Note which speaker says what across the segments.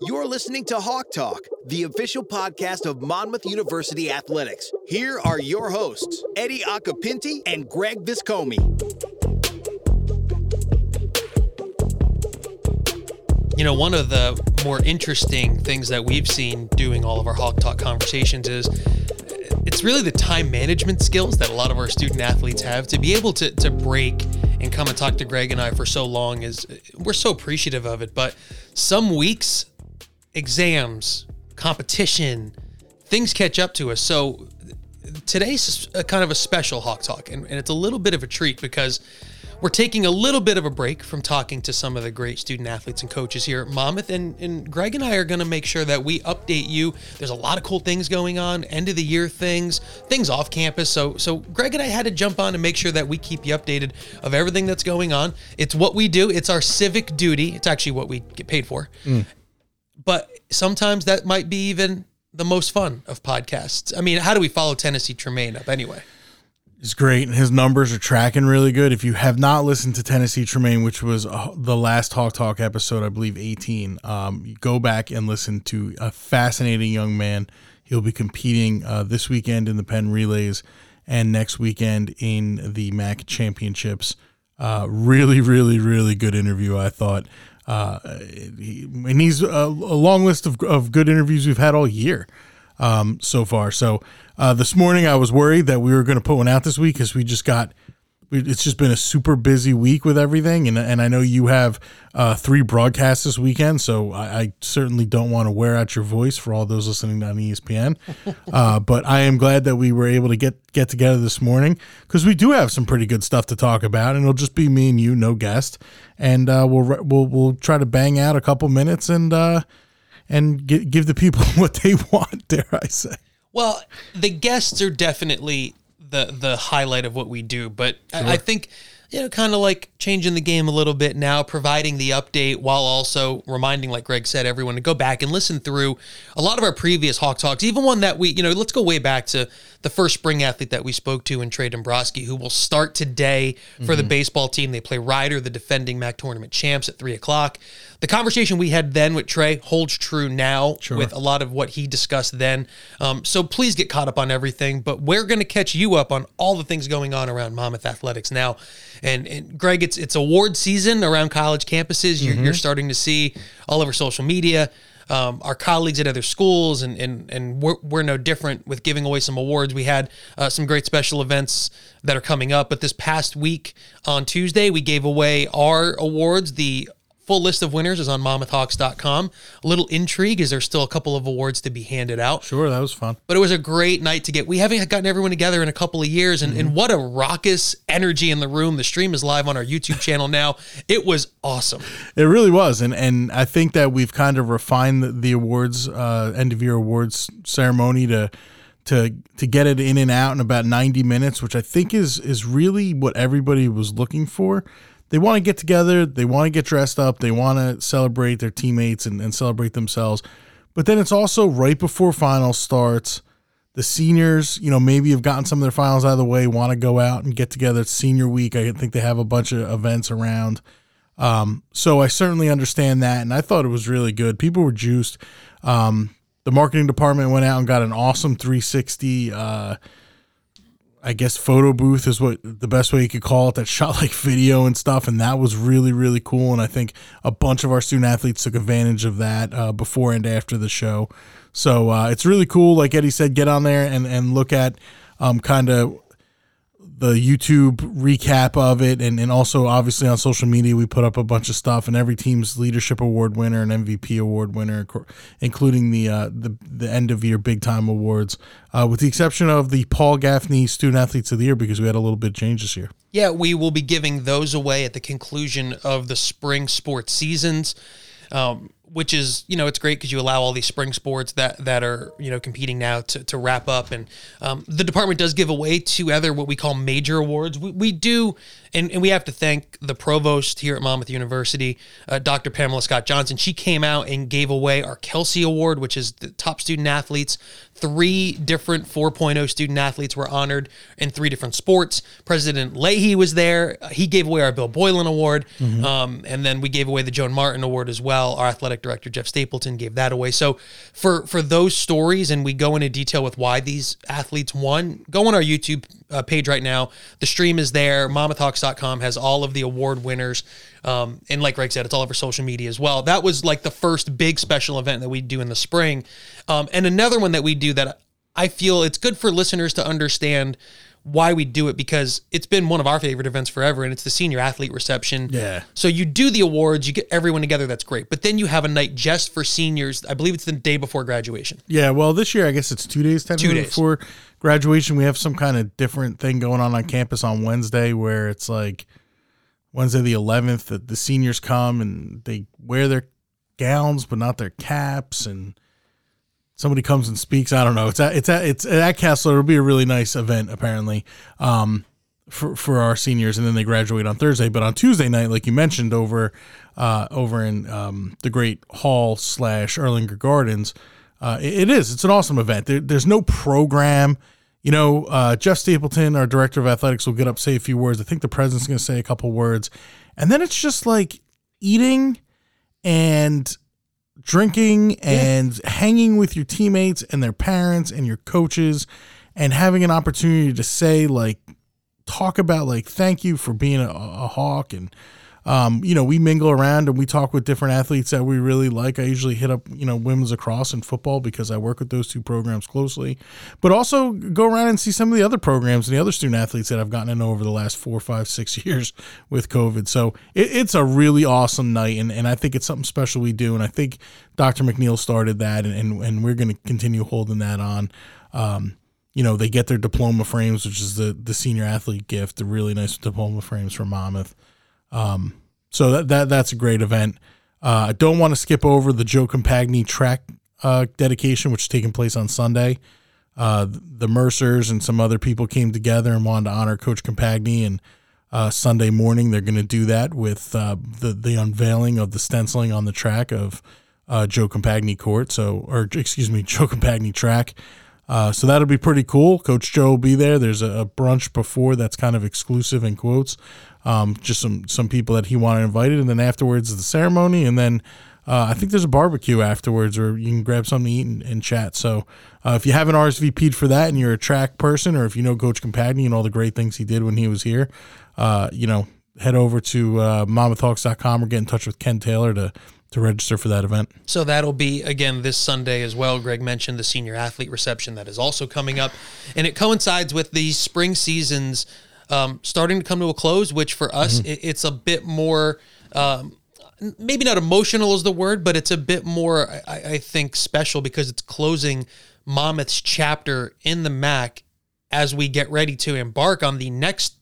Speaker 1: You're listening to Hawk Talk, the official podcast of Monmouth University Athletics. Here are your hosts, Eddie Occhipinti and Greg Viscomi.
Speaker 2: You know, one of the more interesting things that we've seen doing all of our Hawk Talk conversations is it's really the time management skills that a lot of our student athletes have to be able to, to break and come and talk to Greg and I for so long is we're so appreciative of it. But some weeks exams, competition, things catch up to us. So today's a kind of a special Hawk Talk, and, and it's a little bit of a treat because we're taking a little bit of a break from talking to some of the great student athletes and coaches here at Monmouth. And, and Greg and I are going to make sure that we update you. There's a lot of cool things going on, end of the year things, things off campus. So, so Greg and I had to jump on and make sure that we keep you updated of everything that's going on. It's what we do, it's our civic duty. It's actually what we get paid for. Mm but sometimes that might be even the most fun of podcasts. I mean, how do we follow Tennessee Tremaine up anyway?
Speaker 3: It's great, and his numbers are tracking really good. If you have not listened to Tennessee Tremaine, which was uh, the last Hawk Talk episode, I believe 18, um, go back and listen to a fascinating young man. He'll be competing uh, this weekend in the Penn Relays and next weekend in the MAAC Championships. Uh, really, really, really good interview, I thought. Uh, and he's a, a, long list of, of good interviews we've had all year um, so far. So uh, this morning I was worried that we were going to put one out this week because we just got it's just been a super busy week with everything, and and I know you have uh, three broadcasts this weekend, so I, I, certainly don't want to wear out your voice for all those listening on ESPN. uh, but I am glad that we were able to get get together this morning because we do have some pretty good stuff to talk about, and it'll just be me and you, no guest, and uh, we'll we'll we'll try to bang out a couple minutes and uh, and give the people what they want. Dare I say?
Speaker 2: Well, the guests are definitely the the highlight of what we do. But sure. I, I think you know, kind of like changing the game a little bit now, providing the update while also reminding, like Greg said, everyone to go back and listen through a lot of our previous Hawk Talks, even one that we, you know, let's go way back to the first spring athlete that we spoke to in Trey Dombrowski, who will start today for mm-hmm. the baseball team. They play Rider, the defending MAAC tournament champs, at three o'clock. The conversation we had then with Trey holds true now sure. with a lot of what he discussed then. Um, so please get caught up on everything. But we're going to catch you up on all the things going on around Monmouth athletics now. And, and Greg, it's it's award season around college campuses. You're, mm-hmm. you're starting to see all over social media. Um, our colleagues at other schools, and and and we're, we're no different with giving away some awards. We had uh, some great special events that are coming up, but this past week on Tuesday, we gave away our awards, the Full list of winners is on monmouthhawks.com. A little intrigue is there's still a couple of awards to be handed out.
Speaker 3: Sure, that was fun.
Speaker 2: But it was a great night to get. We haven't gotten everyone together in a couple of years, and, mm-hmm. and what a raucous energy in the room. The stream is live on our YouTube channel now. It was awesome.
Speaker 3: It really was, and and I think that we've kind of refined the, the awards uh, end of year awards ceremony to to to get it in and out in about 90 minutes, which I think is is really what everybody was looking for they want to get together, they want to get dressed up, they want to celebrate their teammates and, and celebrate themselves. But then it's also right before finals starts. The seniors, you know, maybe have gotten some of their finals out of the way, want to go out and get together. It's senior week. I think they have a bunch of events around. Um, so I certainly understand that, and I thought it was really good. People were juiced. Um, the marketing department went out and got an awesome 360 uh, I guess photo booth is what the best way you could call it that shot like video and stuff and that was really really cool and I think a bunch of our student athletes took advantage of that uh, before and after the show. So uh, it's really cool like Eddie said get on there and and look at um, kind of the YouTube recap of it, and, and also obviously on social media, we put up a bunch of stuff, and every team's leadership award winner and MVP award winner, including the uh, the, the end of year big time awards, uh, with the exception of the Paul Gaffney Student Athletes of the Year because we had a little bit of change this year.
Speaker 2: Yeah, we will be giving those away at the conclusion of the spring sports seasons. Um, which is you know it's great because you allow all these spring sports that that are you know competing now to, to wrap up. And um, the department does give away two other what we call major awards. We, we do and, and we have to thank the provost here at monmouth university uh, dr pamela scott johnson she came out and gave away our kelsey award which is the top student athletes three different 4.0 student athletes were honored in three different sports. President Leahy was there. He gave away our Bill Boylan Award. Mm-hmm. Um, and then we gave away the Joan Martin Award as well. Our athletic director, Jeff Stapleton, gave that away. So for, for those stories, and we go into detail with why these athletes won, go on our YouTube uh, page right now. The stream is there. MonmouthHawks.com has all of the award winners. Um, and like Greg said, it's all over social media as well. That was like the first big special event that we do in the spring. Um, and another one that we do that I feel it's good for listeners to understand why we do it because it's been one of our favorite events forever and it's the senior athlete reception.
Speaker 3: Yeah.
Speaker 2: So you do the awards, you get everyone together, that's great. But then you have a night just for seniors. I believe it's the day before graduation.
Speaker 3: Yeah, well, this year I guess it's 2 days technically two days. before graduation. We have some kind of different thing going on on campus on Wednesday where it's like Wednesday the 11th that the seniors come and they wear their gowns but not their caps and somebody comes and speaks. I don't know. It's at it's at it's at Castle. It'll be a really nice event apparently. Um, for for our seniors, and then they graduate on Thursday. But on Tuesday night, like you mentioned, over uh, over in um, the Great Hall slash Erlanger Gardens, uh, it, is. It's an awesome event. There, there's no program. You know, uh, Jeff Stapleton, our director of athletics, will get up, say a few words. I think the president's going to say a couple words, and then it's just like eating and drinking and yeah. hanging with your teammates and their parents and your coaches and having an opportunity to say like talk about like thank you for being a, a hawk and um, you know, we mingle around and we talk with different athletes that we really like. I usually hit up, you know, women's across and football because I work with those two programs closely, but also go around and see some of the other programs and the other student athletes that I've gotten to know over the last four, five, six years with COVID. So it, it's a really awesome night. And, and I think it's something special we do. And I think Dr. McNeil started that and, and, and we're going to continue holding that on. Um, you know, they get their diploma frames, which is the, the senior athlete gift, the really nice diploma frames from Monmouth. Um, so that, that that's a great event. Uh, I don't want to skip over the Joe Compagni track uh, dedication, which is taking place on Sunday. Uh, the Mercers and some other people came together and wanted to honor Coach Compagni. And uh, Sunday morning, they're going to do that with uh, the the unveiling of the stenciling on the track of uh, Joe Compagni Court. So, or excuse me, Joe Compagni track. So that'll be pretty cool. Coach Joe will be there. There's a, a brunch before that's kind of exclusive in quotes um, just some some people that he wanted invited, and then afterwards the ceremony, and then uh, I think there's a barbecue afterwards where you can grab something to eat and, and chat. So uh, if you haven't RSVP'd for that and you're a track person, or if you know Coach Compagni and all the great things he did when he was here, uh, you know, head over to uh, monmouthhawks.com or get in touch with Ken Taylor to to register for that event.
Speaker 2: So that'll be again this Sunday as well. Greg mentioned the senior athlete reception that is also coming up, and it coincides with the spring seasons um, starting to come to a close, which for us, mm-hmm. it, it's a bit more. Um, maybe not emotional is the word, but it's a bit more, I, I, think, special because it's closing Monmouth's chapter in the MAAC as we get ready to embark on the next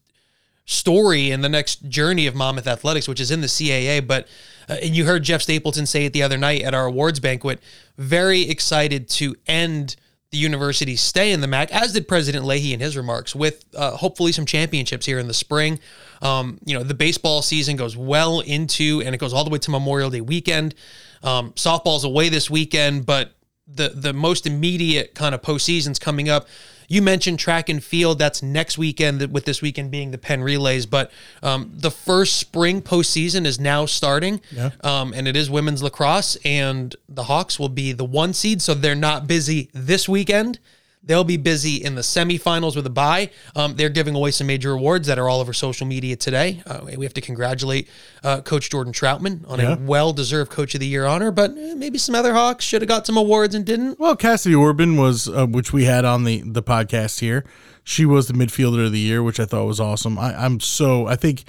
Speaker 2: story and the next journey of Monmouth athletics, which is in the CAA. But uh, and you heard Jeff Stapleton say it the other night at our awards banquet. Very excited to end the university stay in the MAAC, as did President Leahy in his remarks, with uh, hopefully some championships here in the spring. Um, you know, the baseball season goes well into, and it goes all the way to Memorial Day weekend. Um, softball's away this weekend, but the the most immediate kind of postseasons coming up. You mentioned track and field. That's next weekend, with this weekend being the Penn Relays. But um, the first spring postseason is now starting, yeah. um, and it is women's lacrosse. And the Hawks will be the one seed, so they're not busy this weekend. They'll be busy in the semifinals with a bye. Um, they're giving away some major awards that are all over social media today. Uh, we have to congratulate uh, Coach Jordan Troutman on yeah. a well-deserved Coach of the Year honor, but eh, maybe some other Hawks should have got some awards and didn't.
Speaker 3: Well, Cassidy Orban was, uh, which we had on the the podcast here. She was the midfielder of the year, which I thought was awesome. I, I'm so I think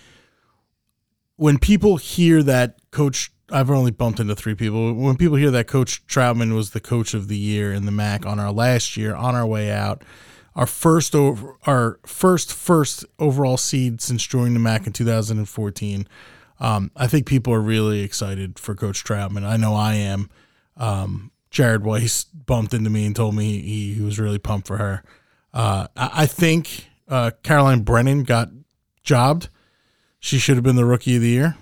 Speaker 3: when people hear that Coach I've only bumped into three people. When people hear that Coach Troutman was the coach of the year in the MAAC on our last year, on our way out, our first over, our first first overall seed since joining the MAAC in 2014. Um, I think people are really excited for Coach Troutman. I know I am. Um, Jared Weiss bumped into me and told me he, he was really pumped for her. Uh, I, I, think uh, Caroline Brennan got jobbed. She should have been the rookie of the year.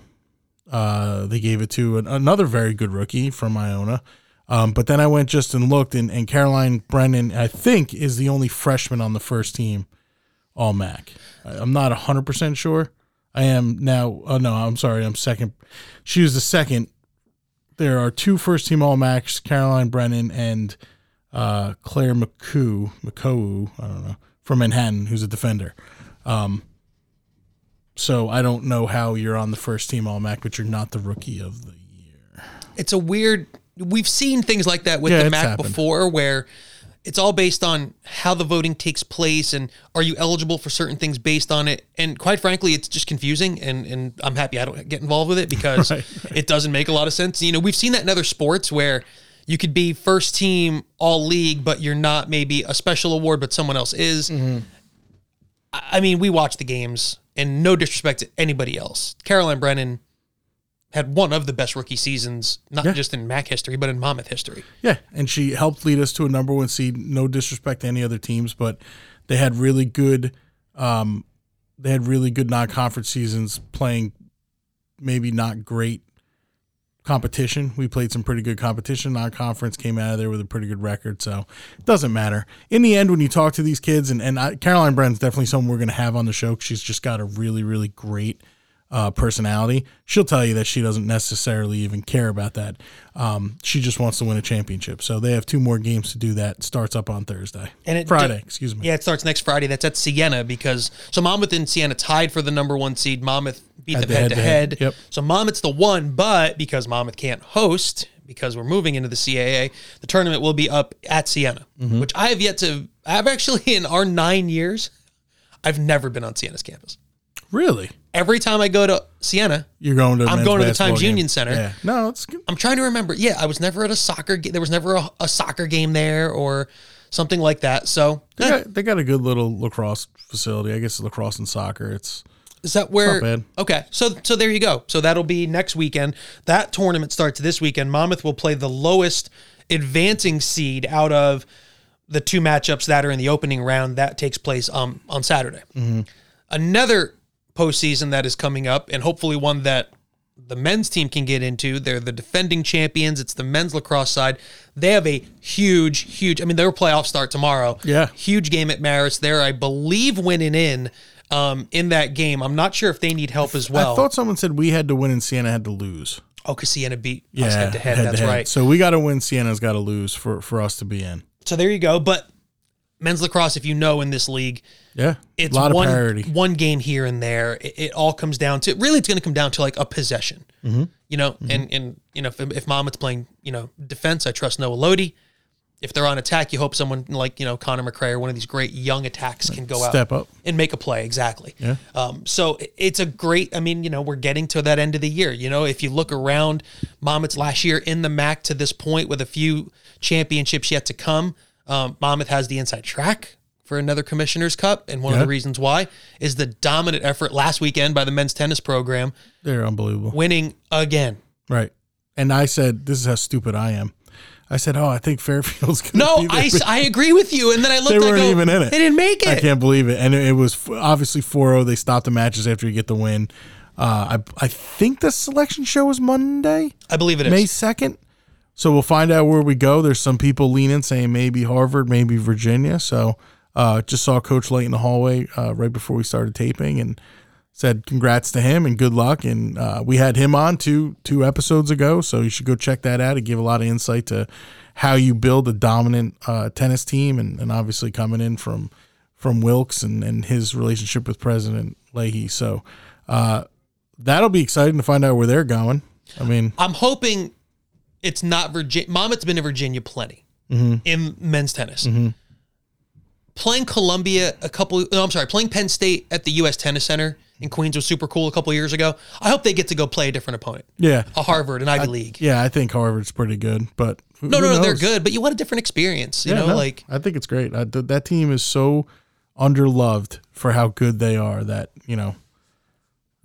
Speaker 3: Uh, they gave it to an, another very good rookie from Iona, Um, but then I went just and looked, and, and Caroline Brennan, I think, is the only freshman on the first team All MAAC. I'm not 100% sure. I am now. Oh, no, I'm sorry. I'm second. She was the second. There are two first team All MAACs Caroline Brennan and uh, Claire McCoo, McCoo, I don't know, from Manhattan, who's a defender. Um, so I don't know how you're on the first team All MAAC, but you're not the rookie of the year.
Speaker 2: It's a weird. We've seen things like that with
Speaker 3: Yeah,
Speaker 2: the MAAC
Speaker 3: happened.
Speaker 2: before, where it's all based on how the voting takes place and are you eligible for certain things based on it. And quite frankly, it's just confusing. And and I'm happy I don't get involved with it because
Speaker 3: Right.
Speaker 2: it doesn't make a lot of sense. You know, we've seen that in other sports where. You could be first team all league, but you're not maybe a special award, but someone else is.
Speaker 3: Mm-hmm.
Speaker 2: I mean, we watch the games, and no disrespect to anybody else. Caroline Brennan had one of the best rookie seasons, not
Speaker 3: Yeah.
Speaker 2: just in MAAC history, but in Monmouth history.
Speaker 3: Yeah, and she helped lead us to a number one seed. No disrespect to any other teams, but they had really good, um, they had really good non-conference seasons playing, maybe not great competition. We played some pretty good competition. Non-conference came out of there with a pretty good record, so it doesn't matter. In the end, when you talk to these kids, and and I, Caroline definitely someone we're going to have on the show. She's just got a really really great uh, personality. She'll tell you that she doesn't necessarily even care about that. Um, she just wants to win a championship. So they have two more games to do that. Starts up on Thursday.
Speaker 2: And it
Speaker 3: Friday, excuse me.
Speaker 2: Yeah, it starts next Friday. That's at Siena because so Monmouth and Siena tied for the number one seed. Monmouth beat
Speaker 3: Had
Speaker 2: them
Speaker 3: the
Speaker 2: head to head.
Speaker 3: Yep.
Speaker 2: So Monmouth's the one, but because Monmouth can't host because we're moving into the CAA, the tournament will be up at Siena,
Speaker 3: Mm-hmm.
Speaker 2: which I have yet to. I've actually in our nine years, I've never been on Siena's campus.
Speaker 3: Really?
Speaker 2: Every time I go to Siena,
Speaker 3: You're going to?
Speaker 2: I'm going to the Times
Speaker 3: game.
Speaker 2: Union Center.
Speaker 3: Yeah. No, it's good.
Speaker 2: I'm trying to remember. Yeah, I was never at a soccer. Ga- there was never a, a soccer game there or something like that. So
Speaker 3: They
Speaker 2: eh,
Speaker 3: got, they got a good little lacrosse facility. I guess lacrosse and soccer. It's
Speaker 2: is that where? Okay, so so there you go. So that'll be next weekend. That tournament starts this weekend. Monmouth will play the lowest advancing seed out of the two matchups that are in the opening round. That takes place um, on Saturday.
Speaker 3: Mm-hmm.
Speaker 2: Another postseason that is coming up, and hopefully one that the men's team can get into. They're the defending champions. It's the men's lacrosse side. They have a huge, huge. I mean, their playoff start tomorrow.
Speaker 3: Yeah.
Speaker 2: huge game at Marist. They're, I believe, winning in um, in that game. I'm not sure if they need help as well.
Speaker 3: I thought someone said we had to win and Siena had to lose.
Speaker 2: oh, because Siena beat us head to head. That's
Speaker 3: head.
Speaker 2: right.
Speaker 3: So we got to win. Siena's got to lose for for us to be in.
Speaker 2: So there you go. But men's lacrosse, if you know, in this league,
Speaker 3: Yeah,
Speaker 2: it's
Speaker 3: a lot
Speaker 2: one
Speaker 3: of parity.
Speaker 2: one game here and there. It, it all comes down to really, it's going to come down to like a possession.
Speaker 3: Mm-hmm.
Speaker 2: You know, and and you know, if, if Monmouth's playing, you know, defense, I trust Noah Lodi. If they're on attack, you hope someone like you know Connor McCray or one of these great young attacks can go out
Speaker 3: Step up.
Speaker 2: and make a play. Exactly.
Speaker 3: Yeah.
Speaker 2: Um, so it's a great. I mean, you know, we're getting to that end of the year. You know, if you look around, Monmouth's last year in the MAAC to this point with a few championships yet to come. Um, Monmouth has the inside track for another Commissioner's Cup, and one of the reasons why is the dominant effort last weekend by the men's tennis program,
Speaker 3: They're unbelievable.
Speaker 2: winning again.
Speaker 3: Right. And I said, this is how stupid I am. I said, oh, I think Fairfield's going to
Speaker 2: No. I, I agree with you. And then I looked.
Speaker 3: They weren't
Speaker 2: go,
Speaker 3: even in it.
Speaker 2: They didn't make it.
Speaker 3: I can't believe it. And it, it was f- obviously 4-0. They stopped the matches after you get the win. Uh, I, I think the selection show is Monday,
Speaker 2: I believe it is.
Speaker 3: May 2nd. So we'll find out where we go. There's some people leaning, saying maybe Harvard, maybe Virginia. So uh, just saw Coach Late in the hallway uh, right before we started taping and said congrats to him and good luck. And uh, we had him on two two episodes ago, so you should go check that out. It gave a lot of insight to how you build a dominant uh, tennis team, and, and obviously coming in from from Wilkes and, and his relationship with President Leahy. So uh, that'll be exciting to find out where they're going. I mean,
Speaker 2: I'm hoping it's not Virginia. Monmouth's been to Virginia plenty
Speaker 3: Mm-hmm.
Speaker 2: in men's tennis. Playing Columbia a couple. No, I'm sorry. Playing Penn State at the U.S. Tennis Center in Queens was super cool a couple years ago. I hope they get to go play a different opponent,
Speaker 3: yeah,
Speaker 2: a Harvard, an Ivy League.
Speaker 3: yeah, I think Harvard's pretty good, but who-
Speaker 2: No, no, no, they're good, but you want a different experience. You
Speaker 3: Yeah,
Speaker 2: know,
Speaker 3: no,
Speaker 2: like
Speaker 3: I think it's great. I, th- that team is so underloved for how good they are that you know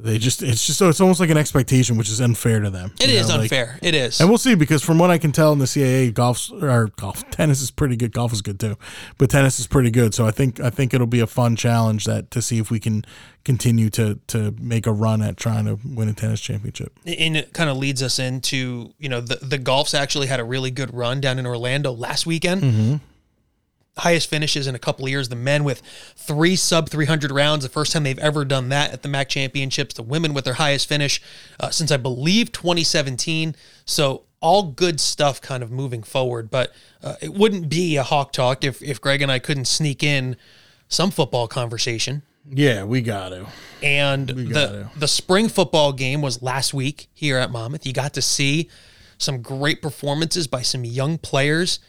Speaker 3: they just it's just so it's almost like an expectation, which is unfair to them.
Speaker 2: It is
Speaker 3: know, like-
Speaker 2: unfair. it is.
Speaker 3: and we'll see because from what I can tell in the CAA, golf or golf tennis is pretty good. Golf is good too, but tennis is pretty good. So I think I think it'll be a fun challenge that to see if we can continue to to make a run at trying to win a tennis championship.
Speaker 2: and it kind of leads us into you know the the golfs actually had a really good run down in Orlando last weekend.
Speaker 3: Mm-hmm.
Speaker 2: Highest finishes in a couple of years. The men with three sub 300 rounds, the first time they've ever done that at the MAAC Championships. The women with their highest finish uh, since I believe 2017. So all good stuff kind of moving forward. But uh, it wouldn't be a Hawk Talk if, if Greg and I couldn't sneak in some football conversation.
Speaker 3: Yeah, we got to.
Speaker 2: And the
Speaker 3: to.
Speaker 2: the spring football game was last week here at Monmouth. You got to see some great performances by some young players.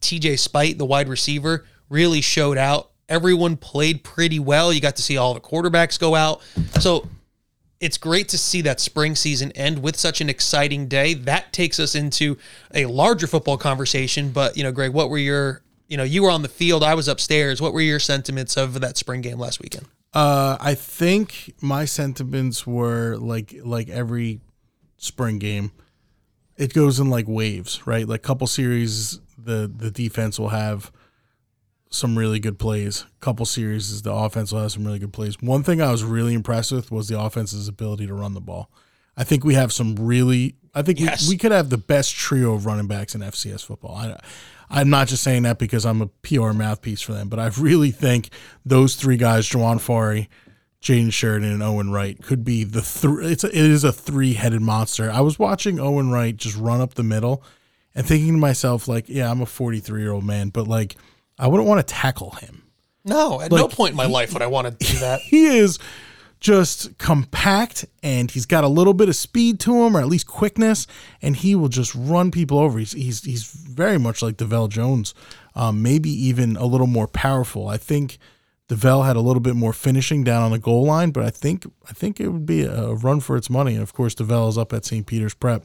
Speaker 2: TJ Spite, the wide receiver, really showed out. Everyone played pretty well. You got to see all the quarterbacks go out. So it's great to see that spring season end with such an exciting day. That takes us into a larger football conversation. But, you know, Greg, what were your, you know, you were on the field, I was upstairs. What were your sentiments of that spring game last weekend?
Speaker 3: Uh, I think my sentiments were like like every spring game. It goes in like waves, right? Like couple series, the the defense will have some really good plays. Couple series, the offense will have some really good plays. One thing I was really impressed with was the offense's ability to run the ball. I think we have some really. I think
Speaker 2: Yes.
Speaker 3: we, we could have the best trio of running backs in FCS football. I, I'm not just saying that because I'm a PR mouthpiece for them, but I really think those three guys, Jawan Fari, Jaden Shirden, and Owen Wright, could be the three. It's a, it is a three headed monster. I was watching Owen Wright just run up the middle, and thinking to myself, like, yeah, I'm a 43 year old man, but like, I wouldn't want to tackle him.
Speaker 2: No, at no point in my life would I want to do that.
Speaker 3: He is just compact and he's got a little bit of speed to him or at least quickness and he will just run people over he's he's, he's very much like Devell Jones um, maybe even a little more powerful I think Devell had a little bit more finishing down on the goal line but I think I think it would be a run for its money and of course Devell is up at St. Peter's Prep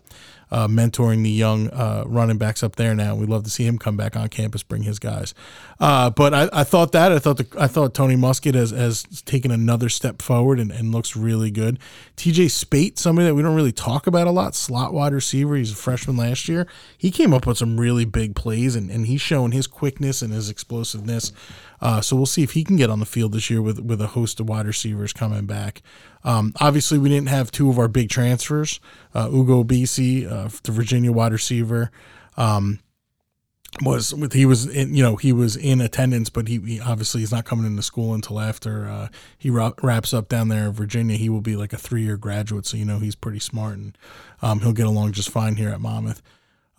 Speaker 3: uh, mentoring the young uh, running backs up there now. We'd love to see him come back on campus, bring his guys. Uh, but I, I thought that I thought the, I thought Tony Muskett has, has taken another step forward and, and looks really good. TJ Spate, somebody that we don't really talk about a lot, slot wide receiver. He's a freshman last year. He came up with some really big plays and, and he's shown his quickness and his explosiveness. Uh, so we'll see if he can get on the field this year with with a host of wide receivers coming back. Um, obviously, we didn't have two of our big transfers. Uh, Ugo BC, uh, the Virginia wide receiver, um, was with he was in, you know he was in attendance, but he, he obviously he's not coming into school until after uh, he wra- wraps up down there in Virginia. He will be like a three year graduate, so you know he's pretty smart and um, he'll get along just fine here at Monmouth.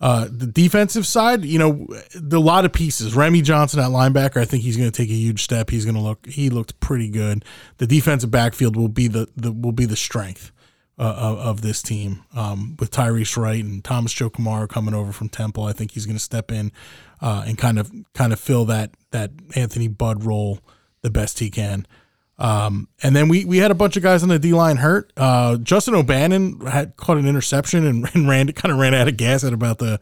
Speaker 3: Uh, the defensive side, you know, a lot of pieces. Remy Johnson at linebacker, I think he's going to take a huge step. He's going to look. He looked pretty good. The defensive backfield will be the, the will be the strength uh, of, of this team. Um, with Tyrese Wright and Thomas Joe Kamara coming over from Temple, I think he's going to step in uh, and kind of kind of fill that that Anthony Budd role the best he can. Um, and then we we had a bunch of guys on the D line hurt. Uh, Justin O'Bannon had caught an interception and, and ran kind of ran out of gas at about the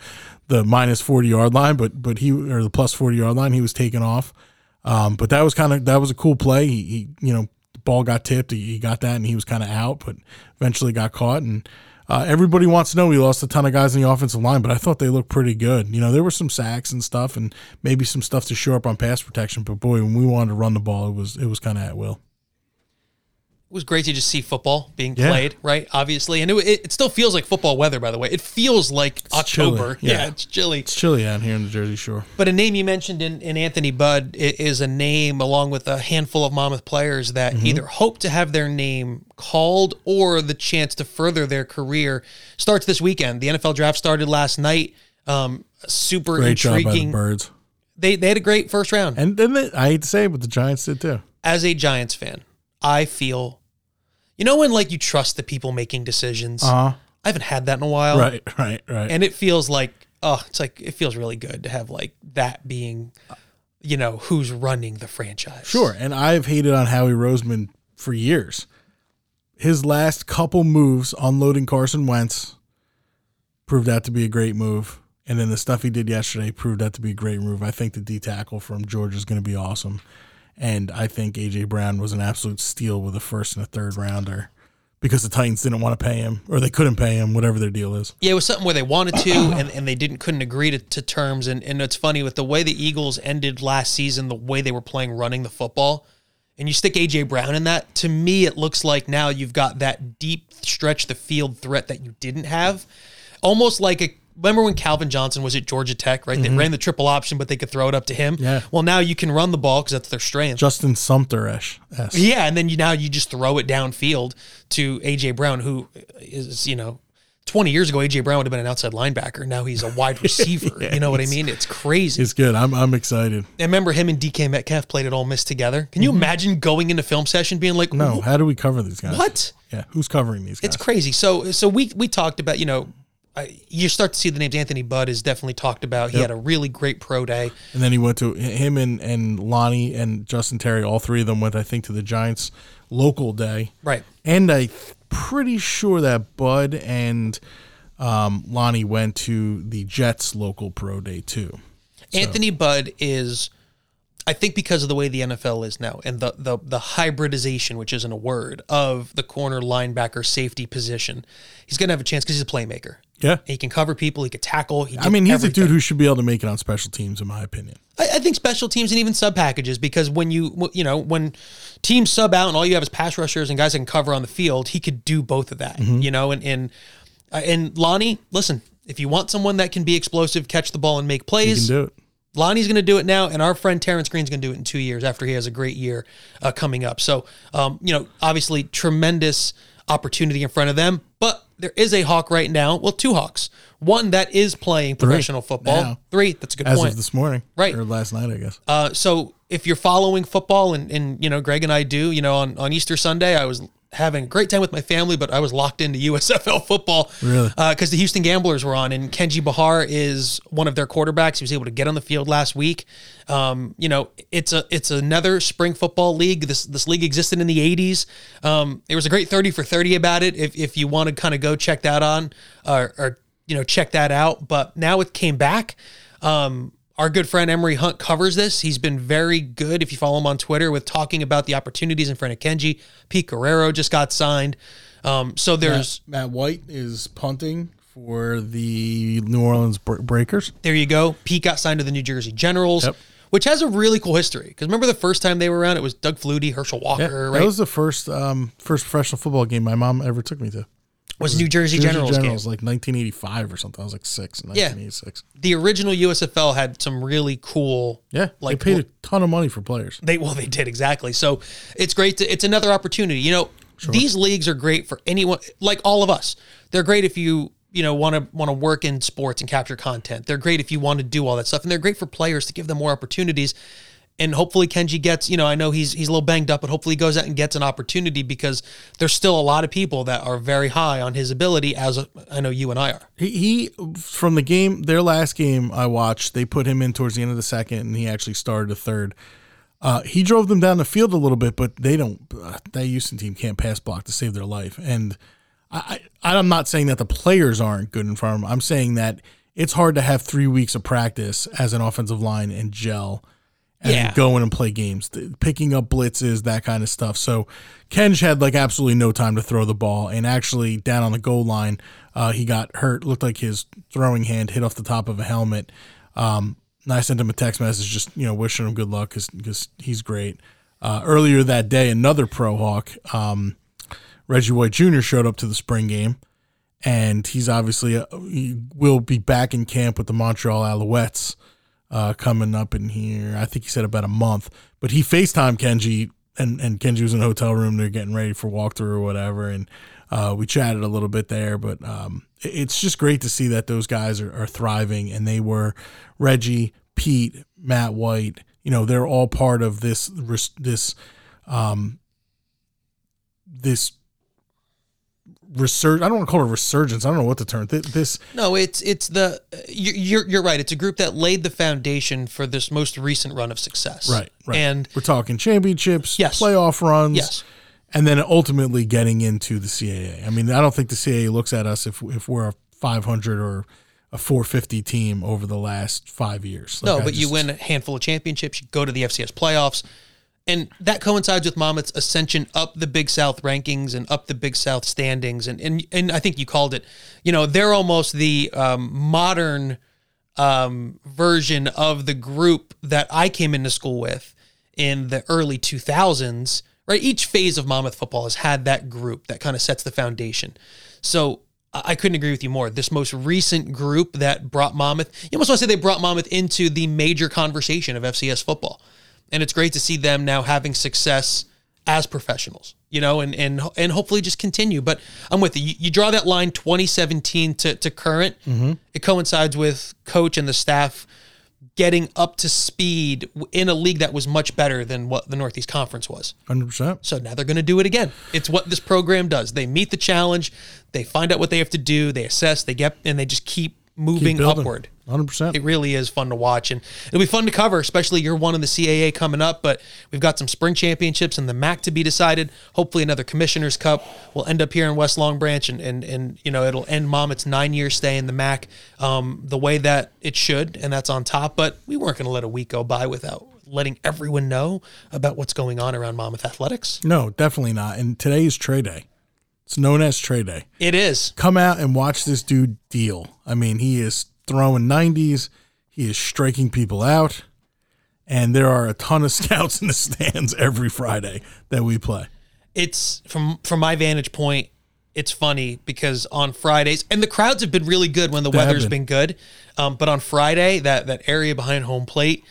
Speaker 3: the minus forty yard line, but but he or the plus forty yard line he was taken off. Um, but that was kind of that was a cool play. He, he you know the ball got tipped, he, he got that, and he was kind of out, but eventually got caught. And uh, everybody wants to know we lost a ton of guys in the offensive line, but I thought they looked pretty good. You know, there were some sacks and stuff, and maybe some stuff to shore up on pass protection. But boy, when we wanted to run the ball, it was it was kind of at will.
Speaker 2: It was great to just see football being
Speaker 3: Yeah.
Speaker 2: played, right? Obviously, and it, it, it still feels like football weather. By the way, it feels like
Speaker 3: chilly,
Speaker 2: October.
Speaker 3: yeah.
Speaker 2: Yeah. it's chilly.
Speaker 3: It's chilly out here in the Jersey Shore.
Speaker 2: But a name you mentioned in, in Anthony Budd is a name, along with a handful of Monmouth players that
Speaker 3: Mm-hmm.
Speaker 2: either hope to have their name called or the chance to further their career. Starts this weekend. The NFL draft started last night. Um, super
Speaker 3: Great by the
Speaker 2: intriguing.
Speaker 3: birds.
Speaker 2: They they had a great first round.
Speaker 3: And then I hate to say it, but the Giants did too.
Speaker 2: As a Giants fan, I feel, you know, when like you trust the people making decisions.
Speaker 3: Uh huh.
Speaker 2: I haven't had that in a while.
Speaker 3: Right, right, right.
Speaker 2: and it feels like oh it's like it feels really good to have like that being you know who's running the franchise
Speaker 3: Sure. And I've hated on Howie Roseman for years. His last couple moves, unloading Carson Wentz, proved out to be a great move. And then the stuff he did yesterday proved out to be a great move. I think the D tackle from Georgia is going to be awesome. And I think A.J. Brown was an absolute steal with a first and a third rounder. because the Titans didn't want to pay him or they couldn't pay him, whatever their deal is.
Speaker 2: Yeah, it was something where they wanted to and, and they didn't couldn't agree to, to terms. And, and it's funny with the way the Eagles ended last season, the way they were playing running the football, and you stick AJ Brown in that, to me it looks like now you've got that deep stretch the field threat that you didn't have. Almost like a remember when Calvin Johnson was at Georgia Tech, right? They mm-hmm. ran the triple option, but they could throw it up to him.
Speaker 3: Yeah.
Speaker 2: Well, now you can run the ball because that's their strength.
Speaker 3: Justin Sumter ish.
Speaker 2: Yeah, and then you now you just throw it downfield to AJ Brown, who is you know. 20 years ago, AJ Brown would have been an outside linebacker. Now he's a wide receiver. you know what I mean? It's crazy.
Speaker 3: It's good. I'm I'm excited.
Speaker 2: I remember him and DK Metcalf played at Ole Miss together. Can you mm-hmm. imagine going into film session being like,
Speaker 3: No, how do we cover these guys?
Speaker 2: What?
Speaker 3: Yeah, who's covering these guys?
Speaker 2: It's crazy. So so we we talked about you know. I, you start to see the names. Anthony Budd is definitely talked about. He had a really great pro day.
Speaker 3: And then he went to him and, and Lonnie and Justin Terry. All three of them went, I think, to the Giants local day.
Speaker 2: Right.
Speaker 3: And I'm pretty sure that Budd and um, Lonnie went to the Jets local pro day too.
Speaker 2: Anthony Budd is, I think, because of the way the NFL is now and the the the hybridization, which isn't a word, of the corner linebacker safety position, he's gonna have a chance because he's a playmaker.
Speaker 3: Yeah.
Speaker 2: He can cover people. He could tackle. He
Speaker 3: I mean, he's a dude who should be able to make it on special teams, in my opinion.
Speaker 2: I, I think special teams and even sub packages because when you you know when teams sub out and all you have is pass rushers and guys that can cover on the field, he could do both of that.
Speaker 3: Mm-hmm.
Speaker 2: You know, and and uh, and Lonnie, listen, if you want someone that can be explosive, catch the ball and make
Speaker 3: He
Speaker 2: plays,
Speaker 3: can do it.
Speaker 2: Lonnie's going to do it now, and our friend Terrence Green's going to do it in two years after he has a great year uh, coming up. So, um, you know, obviously, tremendous opportunity in front of them. But there is a Hawk right now. Well, two Hawks. One that is playing professional football.
Speaker 3: Now.
Speaker 2: Three. That's a good
Speaker 3: As
Speaker 2: point.
Speaker 3: of this morning,
Speaker 2: Right.
Speaker 3: or last night, I guess.
Speaker 2: Uh, so if you're following football, and, and you know, Greg and I do, you know, on, on Easter Sunday, I was having a great time with my family, but I was locked into USFL football.
Speaker 3: Really?
Speaker 2: Because the Houston Gamblers were on, and Kenji Bahar is one of their quarterbacks. He was able to get on the field last week. Um, you know, it's a it's another spring football league. This this league existed in the '80s. Um, there was a great thirty for thirty about it. If if you want to kind of go check that on, or, or you know check that out. But now it came back. Um, our good friend Emery Hunt covers this. He's been very good if you follow him on Twitter with talking about the opportunities in front of Kenji. Pete Guerriero just got signed. Um, so there's
Speaker 3: Matt, Matt White is punting for the New Orleans Breakers.
Speaker 2: there you go. Pete got signed to the New Jersey Generals,
Speaker 3: Yep.
Speaker 2: which has a really cool history. Because remember the first time they were around, it was Doug Flutie, Herschel Walker,
Speaker 3: That
Speaker 2: right?
Speaker 3: was the first um, first professional football game my mom ever took me to.
Speaker 2: Was New Jersey, Generals, game.
Speaker 3: like 1985 or something. I was like six in
Speaker 2: Yeah.
Speaker 3: 1986.
Speaker 2: The original USFL had some really cool
Speaker 3: Yeah,
Speaker 2: Like,
Speaker 3: they paid a ton of money for players.
Speaker 2: They well, they did exactly. So it's great to it's another opportunity. You know, these leagues are great for anyone like all of us. They're great if you you know want to want to work in sports and capture content. They're great if you want to do all that stuff, and they're great for players to give them more opportunities. And hopefully Kenji gets, you know, I know he's he's a little banged up, but hopefully he goes out and gets an opportunity because there's still a lot of people that are very high on his ability, as I know you and I are.
Speaker 3: He, he from the game, their last game I watched, they put him in towards the end of the second, and he actually started a third. Uh, he drove them down the field a little bit, but they don't. Uh, that Houston team can't pass block to save their life. And I, I, I'm not saying that the players aren't good in front of them. I'm saying that it's hard to have three weeks of practice as an offensive line and gel and
Speaker 2: Yeah.
Speaker 3: go in and play games, picking up blitzes, that kind of stuff. So Kenj had like absolutely no time to throw the ball, and actually down on the goal line, uh, he got hurt. Looked like his throwing hand hit off the top of a helmet. Um, and I sent him a text message, just you know, wishing him good luck because he's great. Uh, earlier that day, another Pro Hawk, um, Reggie White Jr. showed up to the spring game, and he's obviously uh, he will be back in camp with the Montreal Alouettes uh, coming up in here. I think he said about a month. But he FaceTime Kenji, and, and Kenji was in a hotel room. They're getting ready for walkthrough or whatever. And uh, we chatted a little bit there. But um, it's just great to see that those guys are, are thriving. And they were Reggie, Pete, Matt White. You know, they're all part of this this um, this resurg. I don't want to call it a resurgence. I don't know what the term. Th- This
Speaker 2: No, it's it's the you're you're- right. It's a group that laid the foundation for this most recent run of success.
Speaker 3: Right, right.
Speaker 2: And
Speaker 3: we're talking championships,
Speaker 2: Yes.
Speaker 3: playoff runs,
Speaker 2: yes,
Speaker 3: and then ultimately getting into the CAA. I mean, I don't think the CAA looks at us if if we're a 500 or a 450 team over the last five years.
Speaker 2: no,
Speaker 3: Like, I
Speaker 2: but you win a handful of championships. You go to the FCS playoffs, and that coincides with Monmouth's ascension up the Big South rankings and up the Big South standings. And and and I think you called it. You know, they're almost the um, modern um, version of the group that I came into school with in the early 2000s. Right, each phase of Monmouth football has had that group that kind of sets the foundation. So I couldn't agree with you more. This most recent group that brought Monmouth, you almost want to say they brought Monmouth into the major conversation of FCS football. And it's great to see them now having success as professionals, you know, and and and hopefully just continue. But I'm with you. You, you draw that line 2017 to, to current. Mm-hmm. It coincides with coach and the staff getting up to speed in a league that was much better than what the Northeast Conference was.
Speaker 3: 100%.
Speaker 2: So now they're going to do it again. It's what this program does. They meet the challenge, they find out what they have to do, they assess, they get, and they just keep moving upward.
Speaker 3: 100%.
Speaker 2: It really is fun to watch, and it'll be fun to cover, especially year one of the CAA coming up. But we've got some spring championships and the MAAC to be decided. Hopefully, another Commissioner's Cup will end up here in West Long Branch, and and and you know it'll end Monmouth's nine year stay in the MAAC um, the way that it should, and that's on top. But we weren't going to let a week go by without letting everyone know about what's going on around Monmouth athletics.
Speaker 3: no, definitely not. And today is Trey Day. It's known as Trey Day.
Speaker 2: It is.
Speaker 3: Come out and watch this dude deal. I mean, he is throwing 90s, he is striking people out, and there are a ton of scouts in the stands every Friday that we play.
Speaker 2: it's from from my vantage point it's funny because on fridays and the crowds have been really good when the
Speaker 3: have
Speaker 2: weather's
Speaker 3: been.
Speaker 2: been, good um, but on friday that that area behind home plate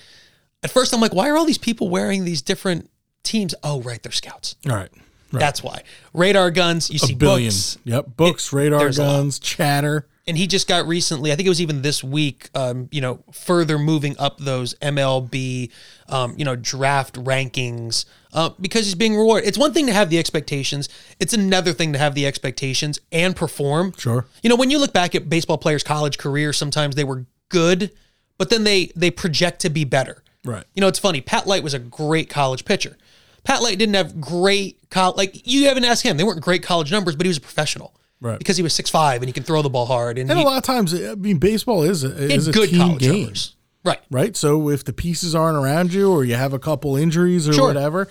Speaker 2: at first i'm like why are all these people wearing these different teams oh right they're scouts
Speaker 3: All right. Right.
Speaker 2: that's why radar guns you see
Speaker 3: billion.
Speaker 2: books
Speaker 3: Yep. Books, radar
Speaker 2: a lot.
Speaker 3: guns, chatter.
Speaker 2: and he just got recently i think it was even this week um, you know further moving up those mlb um, you know draft rankings uh, because he's being rewarded it's one thing to have the expectations it's another thing to have the expectations and perform
Speaker 3: Sure.
Speaker 2: you know when you look back at baseball players college career, sometimes they were good but then they they project to be better
Speaker 3: Right.
Speaker 2: you know, it's funny. Pat Light was a great college pitcher. Pat Light didn't have great college. Like you haven't asked him; they weren't great college numbers, but he was a professional,
Speaker 3: Right.
Speaker 2: Because he was six five and he can throw the ball hard, and,
Speaker 3: And
Speaker 2: he,
Speaker 3: a lot of times, I mean, baseball is a, is a
Speaker 2: good
Speaker 3: team
Speaker 2: college
Speaker 3: game,
Speaker 2: numbers, right?
Speaker 3: right? So if the pieces aren't around you, or you have a couple injuries or
Speaker 2: Sure.
Speaker 3: whatever,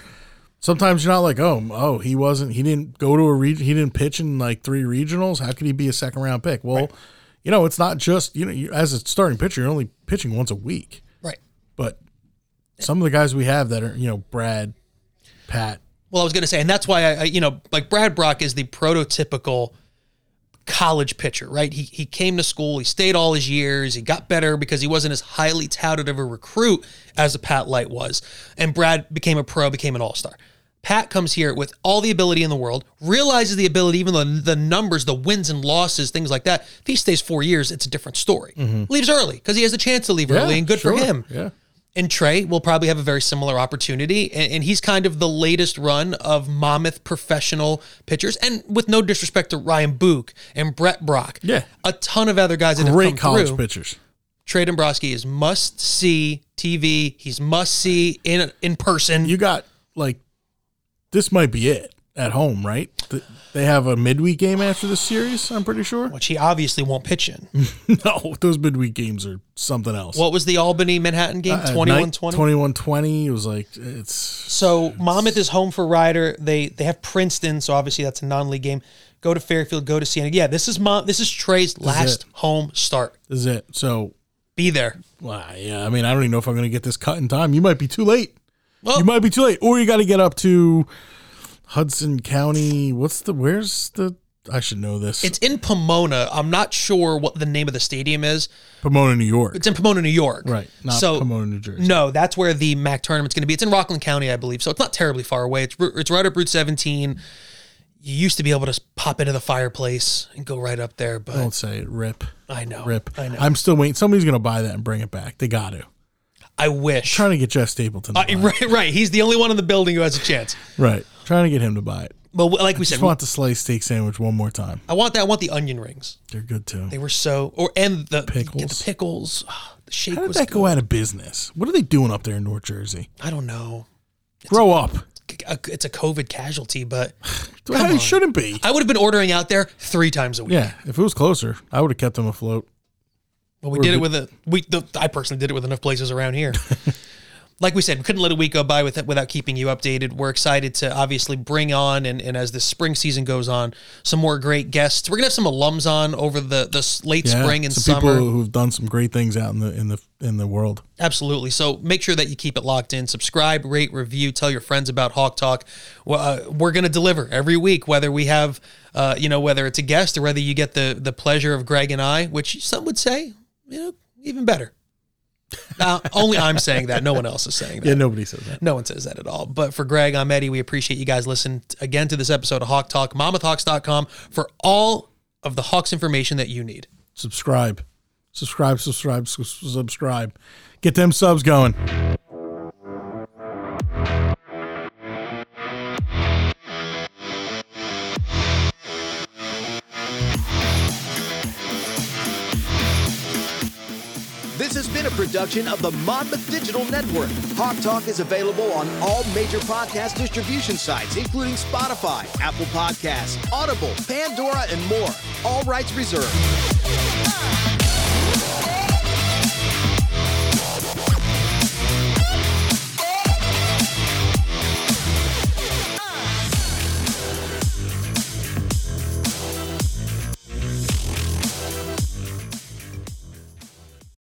Speaker 3: sometimes you're not like, oh, oh, he wasn't, he didn't go to a region, he didn't pitch in like three regionals. How could he be a second round pick? Well, you know, it's not just you know, you, as a starting pitcher, you're only pitching once a week,
Speaker 2: Right.
Speaker 3: but some of the guys we have that are, you know, Brad, Pat,
Speaker 2: Well, I was going to say, and that's why I, I, you know, like Brad Brach is the prototypical college pitcher, right? He he came to school, he stayed all his years, he got better because he wasn't as highly touted of a recruit as a Pat Light was, and Brad became a pro, became an all star. Pat comes here with all the ability in the world, realizes the ability, even though the numbers, the wins and losses, things like that. If he stays four years, it's a different story. Mm-hmm. Leaves early because he has a chance to leave early, and good
Speaker 3: sure.
Speaker 2: for him.
Speaker 3: Yeah.
Speaker 2: And Trey will probably have a very similar opportunity. And, and he's kind of the latest run of Monmouth professional pitchers. And with no disrespect to Ryan Buch and Brett Brach.
Speaker 3: Yeah.
Speaker 2: A ton of other guys that
Speaker 3: Great
Speaker 2: have come
Speaker 3: college
Speaker 2: through.
Speaker 3: pitchers.
Speaker 2: Trey Dombrowski is must see TV. He's must see in in person.
Speaker 3: You got like this might be it at home, right? They have a midweek game after this series, I'm pretty sure.
Speaker 2: which he obviously won't pitch in.
Speaker 3: No, those midweek games are something else.
Speaker 2: What was the Albany Manhattan game?
Speaker 3: Uh,
Speaker 2: 21 20?
Speaker 3: 21 20. It was like, it's
Speaker 2: So Monmouth is home for Rider. They they have Princeton, so obviously that's a non-league game. Go to Fairfield, go to Siena. Yeah, this is Mon- this is Trey's last
Speaker 3: it.
Speaker 2: home start.
Speaker 3: this is it. So,
Speaker 2: Be there.
Speaker 3: wow, yeah, I mean, I don't even know if I'm going to get this cut in time. You might be too late.
Speaker 2: Well,
Speaker 3: You might be too late. Or you got to get up to Hudson County. What's the, where's the, I should know this.
Speaker 2: It's in Pomona. I'm not sure what the name of the stadium is.
Speaker 3: Pomona, New York.
Speaker 2: It's in Pomona, New York.
Speaker 3: right. Not
Speaker 2: so
Speaker 3: Pomona, New Jersey.
Speaker 2: no, that's where the MAAC tournament's going to be. It's in Rockland County, I believe. So it's not terribly far away. It's it's right up Route 17. You used to be able to pop into the fireplace and go right up there, but
Speaker 3: Don't say it. Rip.
Speaker 2: I know.
Speaker 3: Rip.
Speaker 2: I know.
Speaker 3: I'm still waiting. Somebody's going to buy that and bring it back. They got to.
Speaker 2: I wish.
Speaker 3: Trying to get Jeff Stapleton.
Speaker 2: Uh, right, right. He's the only one in the building who has a chance.
Speaker 3: Right. Trying to get him to buy it.
Speaker 2: But like we said,
Speaker 3: Just want the sliced steak sandwich one more time.
Speaker 2: I want that. I want the onion rings.
Speaker 3: They're good too.
Speaker 2: They were so, or and the
Speaker 3: Pickles.
Speaker 2: Get the pickles. Ah, the shake
Speaker 3: How did that
Speaker 2: good.
Speaker 3: go out of business? What are they doing up there in North Jersey?
Speaker 2: I don't know.
Speaker 3: Grow up.
Speaker 2: It's a COVID casualty, but
Speaker 3: it shouldn't be.
Speaker 2: I would have been ordering out there three times a week.
Speaker 3: Yeah, if it was closer, I would have kept them afloat.
Speaker 2: But we
Speaker 3: Or
Speaker 2: did it with a we. The, I personally did it with enough places around here. like we said, we couldn't let a week go by with, without keeping you updated. We're excited to obviously bring on, and, and as the spring season goes on, some more great guests. We're gonna have some alums on over the the late yeah, spring and
Speaker 3: some
Speaker 2: summer.
Speaker 3: people who've done some great things out in the in the in the world.
Speaker 2: Absolutely. So make sure that you keep it locked in. Subscribe, rate, review, tell your friends about Hawk Talk. Well, uh, we're gonna deliver every week, whether we have, uh, you know, whether it's a guest or whether you get the the pleasure of Greg and I, which some would say, you know, even better. Now, only I'm saying that. No one else is saying that.
Speaker 3: Yeah, nobody says that.
Speaker 2: No one says that at all. But for Greg, I'm Eddie. We appreciate you guys listening again to this episode of Hawk Talk, monmouthhawks.com for all of the Hawks information that you need.
Speaker 3: Subscribe. Subscribe, subscribe, subscribe. Get them subs going.
Speaker 1: Production of the Monmouth Digital Network. Hawk Talk is available on all major podcast distribution sites, including Spotify, Apple Podcasts, Audible, Pandora, and more. All rights reserved.